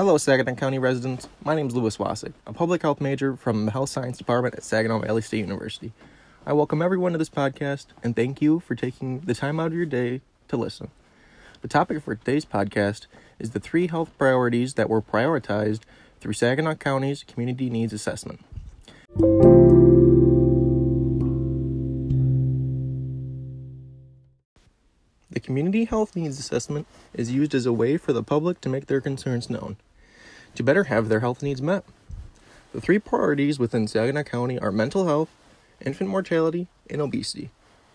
Hello, Saginaw County residents. My name is Louis Wasik, a public health major from the Health Science Department at Saginaw Valley State University. I welcome everyone to this podcast and thank you for taking the time out of your day to listen. The topic for today's podcast is the three health priorities that were prioritized through Saginaw County's Community Needs Assessment. The Community Health Needs Assessment is used as a way for the public to make their concerns known, to better have their health needs met. The three priorities within Saginaw County are mental health, infant mortality, and obesity.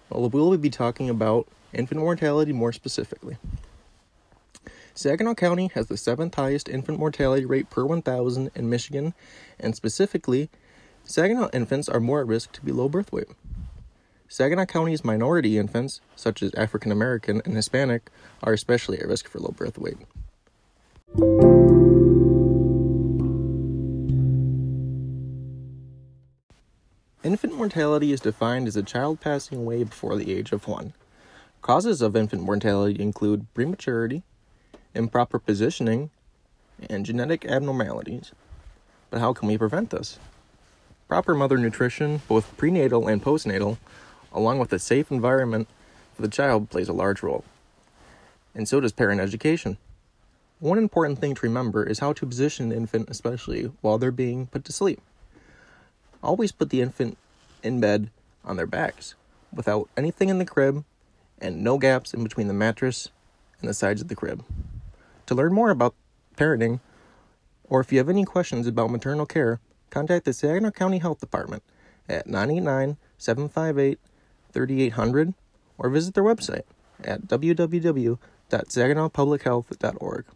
Well, we'll be talking about infant mortality more specifically. Saginaw County has the seventh highest infant mortality rate per 1,000 in Michigan, and specifically, Saginaw infants are more at risk to be low birth weight. Saginaw County's minority infants, such as African American and Hispanic, are especially at risk for low birth weight. Infant mortality is defined as a child passing away before the age of one. Causes of infant mortality include prematurity, improper positioning, and genetic abnormalities. But how can we prevent this? Proper mother nutrition, both prenatal and postnatal, along with a safe environment for the child, plays a large role. And so does parent education. One important thing to remember is how to position the infant, especially while they're being put to sleep. Always put the infant in bed on their backs, without anything in the crib, and no gaps in between the mattress and the sides of the crib. To learn more about parenting, or if you have any questions about maternal care, contact the Saginaw County Health Department at 989 758 3800 or visit their website at www.saginawpublichealth.org.